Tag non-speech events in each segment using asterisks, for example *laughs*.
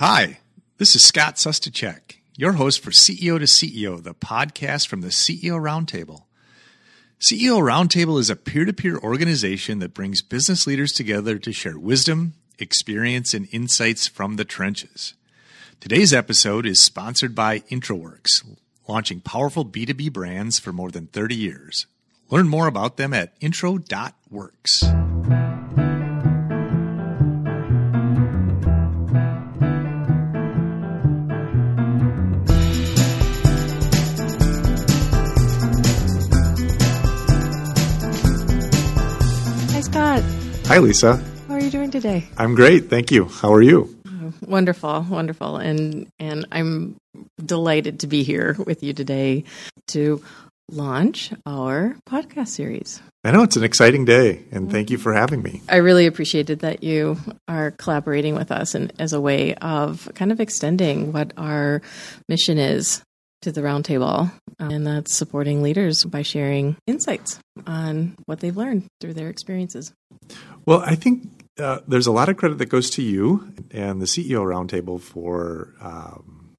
Hi, this is Scott Sustacek, your host for CEO to CEO, the podcast from the CEO Roundtable. CEO Roundtable is a peer to peer organization that brings business leaders together to share wisdom, experience, and insights from the trenches. Today's episode is sponsored by IntroWorks, launching powerful B2B brands for more than 30 years. Learn more about them at intro.works. Hi, Lisa. How are you doing today? I'm great. Thank you. How are you? Wonderful, wonderful, and and I'm delighted to be here with you today to launch our podcast series. I know it's an exciting day, and thank you mm-hmm. for having me. I really appreciated that you are collaborating with us and as a way of kind of extending what our mission is to the roundtable, um, and that's supporting leaders by sharing insights on what they've learned through their experiences. Well, I think uh, there's a lot of credit that goes to you and the CEO Roundtable for um,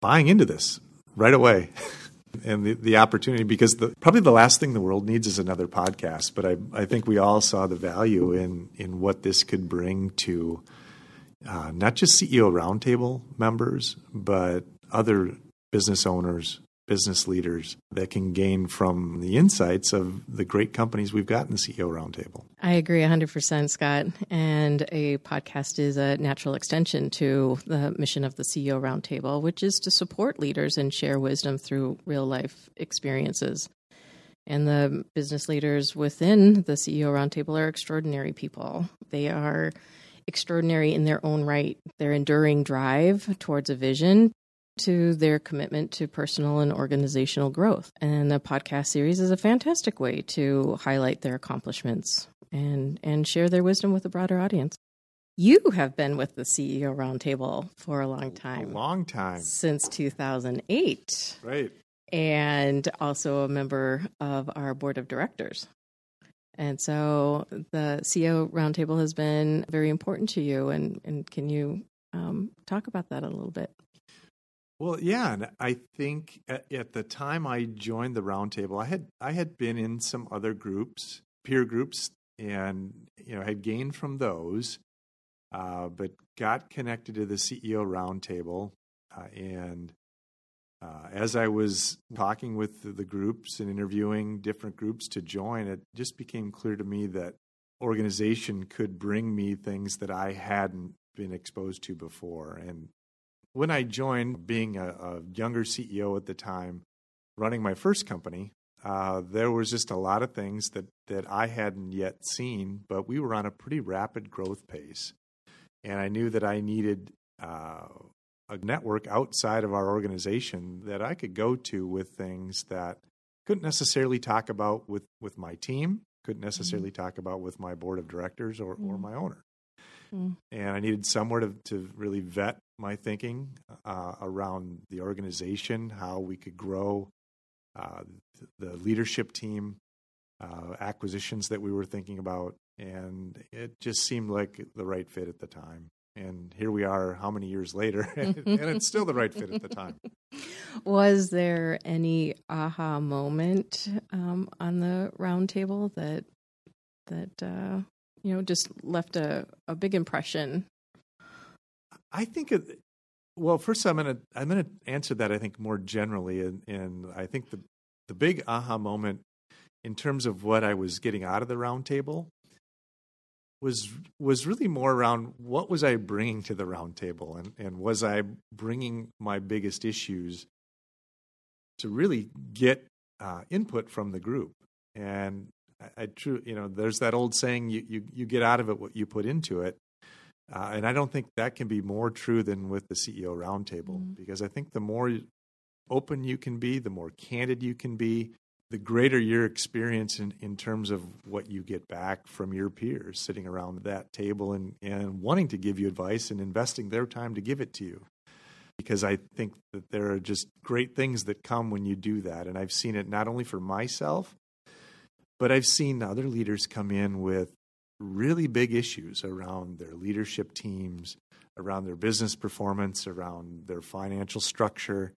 buying into this right away. *laughs* and the, the opportunity, because the, probably the last thing the world needs is another podcast. But I, I think we all saw the value in, in what this could bring to uh, not just CEO Roundtable members, but other business owners, business leaders that can gain from the insights of the great companies we've got in the CEO Roundtable. I agree 100%, Scott. And a podcast is a natural extension to the mission of the CEO Roundtable, which is to support leaders and share wisdom through real life experiences. And the business leaders within the CEO Roundtable are extraordinary people. They are extraordinary in their own right. Their enduring drive towards a vision to their commitment to personal and organizational growth. And the podcast series is a fantastic way to highlight their accomplishments and, and share their wisdom with a broader audience. You have been with the CEO Roundtable for a long time. A long time. Since 2008. Right. And also a member of our board of directors. And so the CEO Roundtable has been very important to you. And, and can you um, talk about that a little bit? Well, yeah, and I think at, at, the time I joined the roundtable, I had I had been in some other groups, peer groups, and you know had gained from those, uh, but got connected to the CEO roundtable, uh, and uh, as I was talking with the, the groups and interviewing different groups to join, it just became clear to me that organization could bring me things that I hadn't been exposed to before, and when I joined, being a, a younger CEO at the time, running my first company, uh, there was just a lot of things that, that I hadn't yet seen, but we were on a pretty rapid growth pace. And I knew that I needed uh, a network outside of our organization that I could go to with things that couldn't necessarily talk about with, with my team, couldn't necessarily mm-hmm. talk about with my board of directors or, mm-hmm. or my owner. Mm. And I needed somewhere to, to really vet my thinking uh, around the organization, how we could grow uh, the leadership team, uh, acquisitions that we were thinking about. And it just seemed like the right fit at the time. And here we are, how many years later, *laughs* and it's still the right fit at the time. *laughs* Was there any aha moment um, on the roundtable that that uh, you know, just left a, a big impression? I think it, well, first I'm gonna I'm gonna answer that I think more generally, and, and I think the the big aha moment in terms of what I was getting out of the roundtable was was really more around what was I bringing to the roundtable, and and was I bringing my biggest issues to really get uh, input from the group, and I, I true, you know, there's that old saying: you you you get out of it what you put into it. Uh, and I don't think that can be more true than with the CEO roundtable, mm-hmm. because I think the more open you can be, the more candid you can be, the greater your experience in, in terms of what you get back from your peers sitting around that table and, and wanting to give you advice and investing their time to give it to you. Because I think that there are just great things that come when you do that. And I've seen it not only for myself, but I've seen other leaders come in with really big issues around their leadership teams, around their business performance, around their financial structure.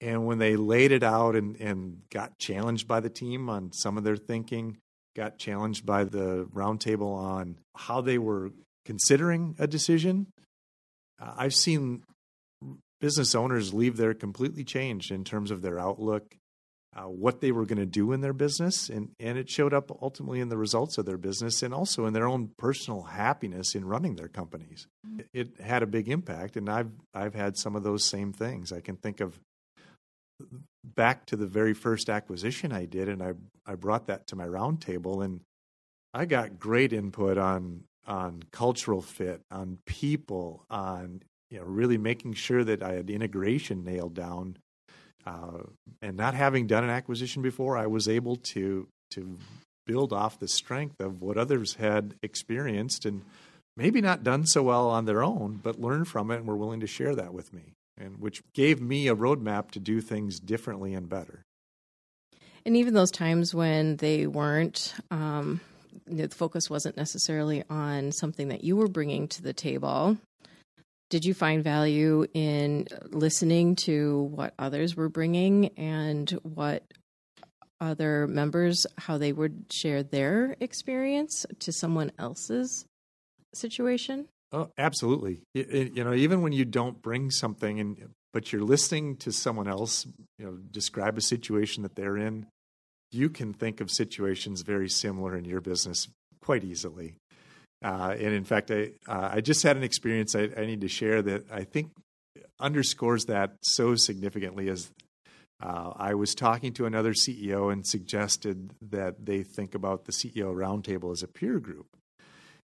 And when they laid it out and, and got challenged by the team on some of their thinking, got challenged by the roundtable on how they were considering a decision, uh, I've seen business owners leave there completely changed in terms of their outlook, uh, what they were going to do in their business, and, and it showed up ultimately in the results of their business and also in their own personal happiness in running their companies. Mm-hmm. It, had a big impact, and I've I've had some of those same things. I can think of back to the very first acquisition I did, and I I brought that to my roundtable, and I got great input on on cultural fit, on people, on you know really making sure that I had integration nailed down. Uh, and not having done an acquisition before, I was able to to build off the strength of what others had experienced and maybe not done so well on their own, but learned from it and were willing to share that with me, and which gave me a roadmap to do things differently and better. And even those times when they weren't, um, the focus wasn't necessarily on something that you were bringing to the table. Did you find value in listening to what others were bringing and what other members, how they would share their experience to someone else's situation? Oh, absolutely. You know, even when you don't bring something and but you're listening to someone else, you know, describe a situation that they're in, you can think of situations very similar in your business quite easily. Uh, and in fact, I uh, I just had an experience I, I, need to share that I think underscores that so significantly. As uh, I was talking to another CEO and suggested that they think about the CEO roundtable as a peer group,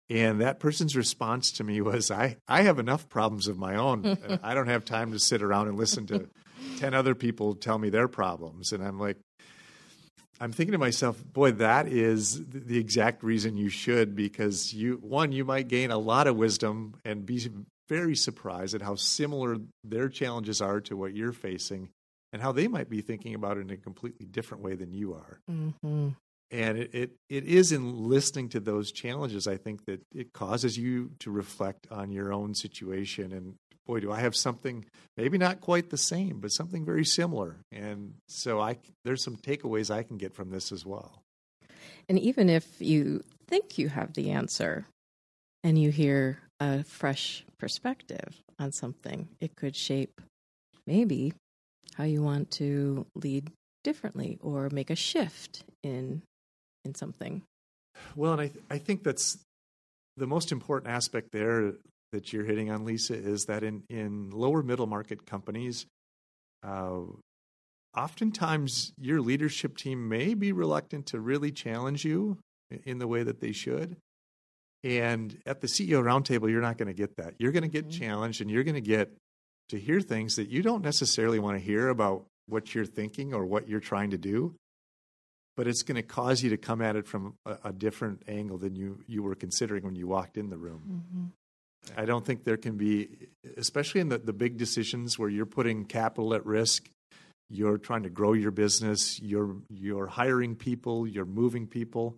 and that person's response to me was, "I I have enough problems of my own. *laughs* I don't have time to sit around and listen to ten other people tell me their problems." And I'm like, I'm thinking to myself, boy, that is the exact reason you should, because you one, you might gain a lot of wisdom and be very surprised at how similar their challenges are to what you're facing, and how they might be thinking about it in a completely different way than you are. Mm-hmm. And it, it it is in listening to those challenges, I think that it causes you to reflect on your own situation and boy, do I have something maybe not quite the same, but something very similar. And so I there's some takeaways I can get from this as well. And even if you think you have the answer and you hear a fresh perspective on something, it could shape maybe how you want to lead differently or make a shift in in something. Well, and I th- I think that's the most important aspect there that you're hitting on, Lisa, is that in, in lower middle market companies, uh, oftentimes your leadership team may be reluctant to really challenge you in the way that they should. And at the CEO roundtable, you're not going to get that. You're going to get mm-hmm. challenged and you're going to get to hear things that you don't necessarily want to hear about what you're thinking or what you're trying to do. But it's going to cause you to come at it from a, a different angle than you, you were considering when you walked in the room. Mm-hmm. I don't think there can be, especially in the, the big decisions where you're putting capital at risk, you're trying to grow your business, you're, you're hiring people, you're moving people.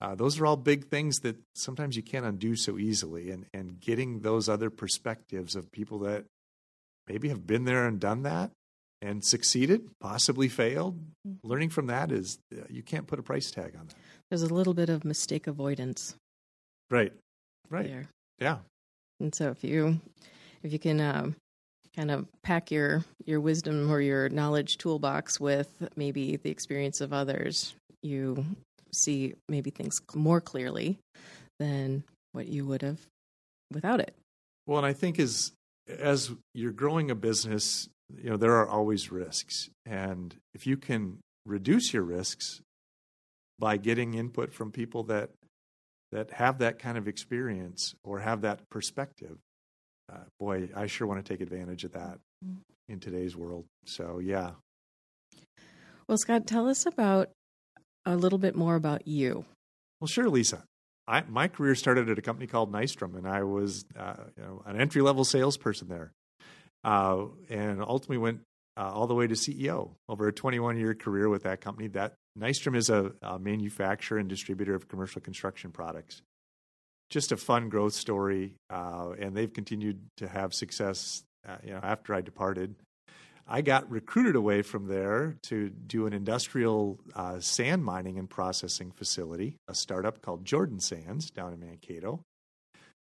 Uh, those are all big things that sometimes you can't undo so easily. And, and getting those other perspectives of people that maybe have been there and done that and succeeded, possibly failed, mm-hmm. learning from that is uh, you can't put a price tag on that. There's a little bit of mistake avoidance. Right. Right. There. Yeah. And so if you if you can um, kind of pack your your wisdom or your knowledge toolbox with maybe the experience of others, you see maybe things more clearly than what you would have without it. Well, and I think as as you're growing a business, you know there are always risks, and if you can reduce your risks by getting input from people that that have that kind of experience or have that perspective, uh, boy, I sure want to take advantage of that in today's world. So, yeah. Well, Scott, tell us about a little bit more about you. Well, sure, Lisa. I, my career started at a company called Nystrom, and I was uh, you know, an entry level salesperson there, uh, and ultimately went uh, all the way to CEO over a 21 year career with that company. That Nystrom is a, a, manufacturer and distributor of commercial construction products. just a fun growth story, uh, and they've continued to have success. Uh, you know, after I departed, I got recruited away from there to do an industrial uh, sand mining and processing facility, a startup called Jordan Sands down in Mankato.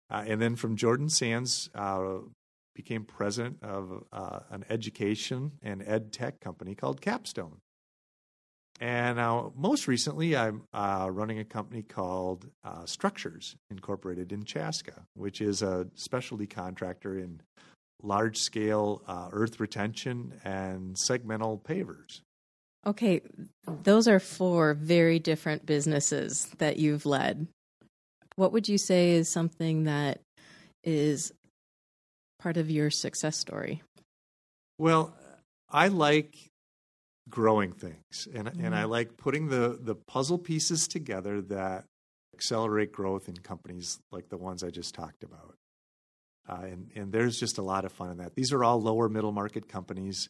Uh, and then from Jordan Sands, uh, became president of uh, an education and ed tech company called Capstone. And now, most recently, I'm uh, running a company called uh, Structures Incorporated in Chaska, which is a specialty contractor in large scale uh, earth retention and segmental pavers. Okay, those are four very different businesses that you've led. What would you say is something that is part of your success story? Well, I like growing things and Mm-hmm. and I like putting the the puzzle pieces together that accelerate growth in companies like the ones I just talked about. Uh, and and there's just a lot of fun in that. These are all lower middle market companies,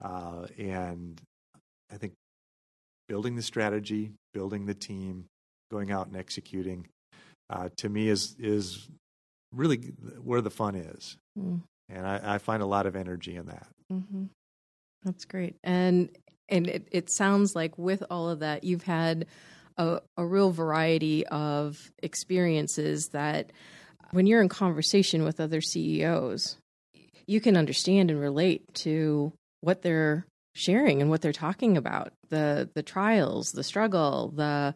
uh, and I think building the strategy, building the team, going out and executing, uh, to me is is really where the fun is, Mm. and I, I find a lot of energy in that. hmm That's great, and and it, it sounds like with all of that, you've had a, a real variety of experiences that, when you're in conversation with other CEOs, you can understand and relate to what they're sharing and what they're talking about the the trials, the struggle, the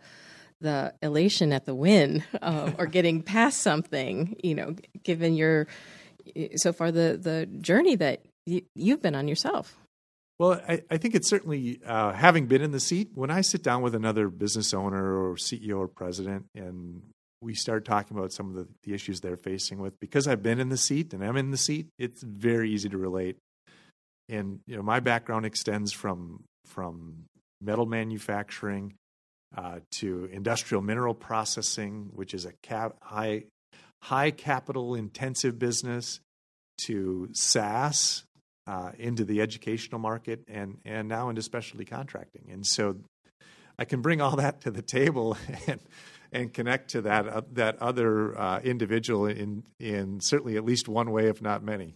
the elation at the win, uh, *laughs* or getting past something. You know, given your so far the the journey that y- you've been on yourself. Well, I, I think it's certainly uh, having been in the seat. When I sit down with another business owner or CEO or president, and we start talking about some of the, the issues they're facing with, because I've been in the seat and I'm in the seat, it's very easy to relate. And you know, my background extends from from metal manufacturing uh, to industrial mineral processing, which is a cap, high high capital intensive business, to SaaS, uh, into the educational market and and now into specialty contracting. And so I can bring all that to the table *laughs* and and connect to that uh, that other uh, individual in in certainly at least one way, if not many.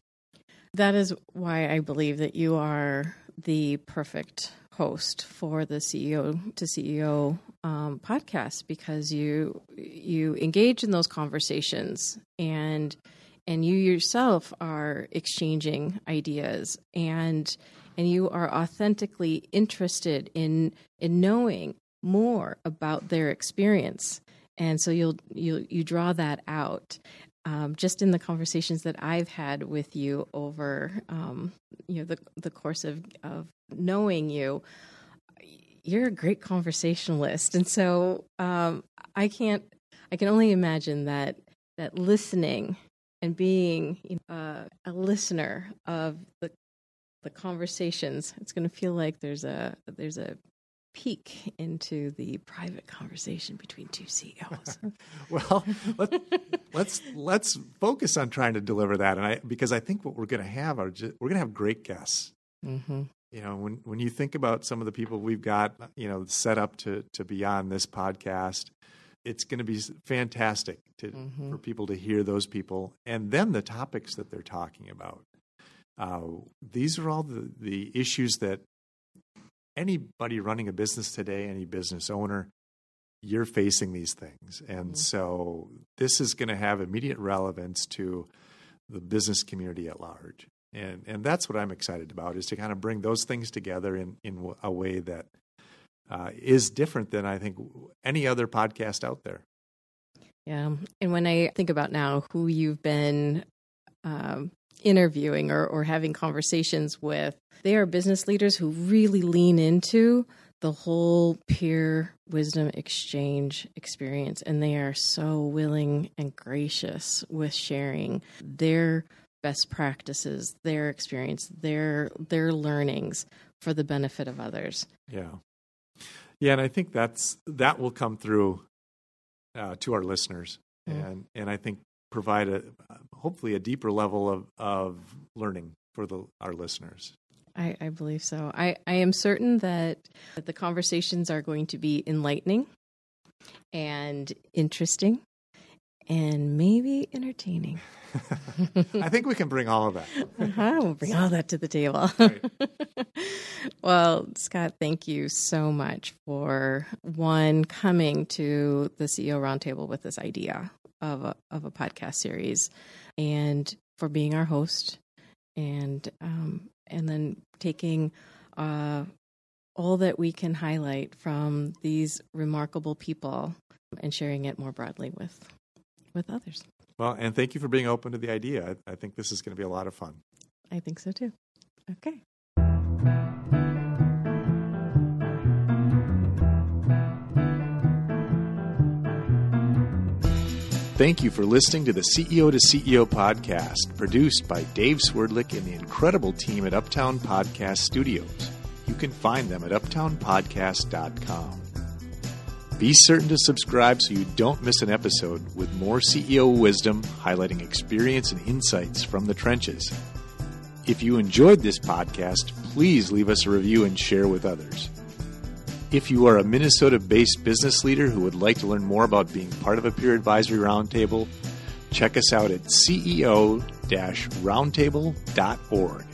That is why I believe that you are the perfect host for the CEO to CEO um, podcast because you you engage in those conversations and and you yourself are exchanging ideas and and you are authentically interested in in knowing more about their experience. And so you'll you you draw that out um, just in the conversations that I've had with you over um, you know the the course of of knowing you. You're a great conversationalist. And so um, I can't I can only imagine that that listening and being you know, uh, a listener of the the conversations it's going to feel like there's a there's a peek into the private conversation between two CEOs. *laughs* well, let, let's let's focus on trying to deliver that, and I because I think what we're going to have are just, we're going to have great guests. mm-hmm. You know, when when you think about some of the people we've got, you know, set up to to be on this podcast, it's going to be fantastic to Mhm. for people to hear those people, and then the topics that they're talking about. Uh, these are all the the issues that anybody running a business today, any business owner, you're facing these things. And Mhm. so this is going to have immediate relevance to the business community at large. And and that's what I'm excited about is to kind of bring those things together in in a way that uh, is different than I think any other podcast out there. Yeah. And when I think about now who you've been um, interviewing or, or having conversations with, they are business leaders who really lean into the whole peer wisdom exchange experience. And they are so willing and gracious with sharing their best practices, their experience, their their learnings for the benefit of others. Yeah, yeah, and I think that's that will come through uh, to our listeners, Mm. and and I think provide a hopefully a deeper level of of learning for the our listeners. I, I believe so. I, I am certain that, that the conversations are going to be enlightening and interesting and maybe entertaining. *laughs* I think we can bring all of that. Uh-huh, we'll bring all that to the table. Right. *laughs* well, Scott, thank you so much for one coming to the CEO Roundtable with this idea of a, of a podcast series, and for being our host, and um, and then taking uh, all that we can highlight from these remarkable people and sharing it more broadly with with others. Well, and thank you for being open to the idea. I, I think this is going to be a lot of fun. I think so too. Okay. Thank you for listening to the CEO to CEO podcast, produced by Dave Swerdlick and the incredible team at Uptown Podcast Studios. You can find them at uptownpodcast.com. Be certain to subscribe so you don't miss an episode with more CEO wisdom highlighting experience and insights from the trenches. If you enjoyed this podcast, please leave us a review and share with others. If you are a Minnesota based business leader who would like to learn more about being part of a peer advisory roundtable, check us out at ceo roundtable.org.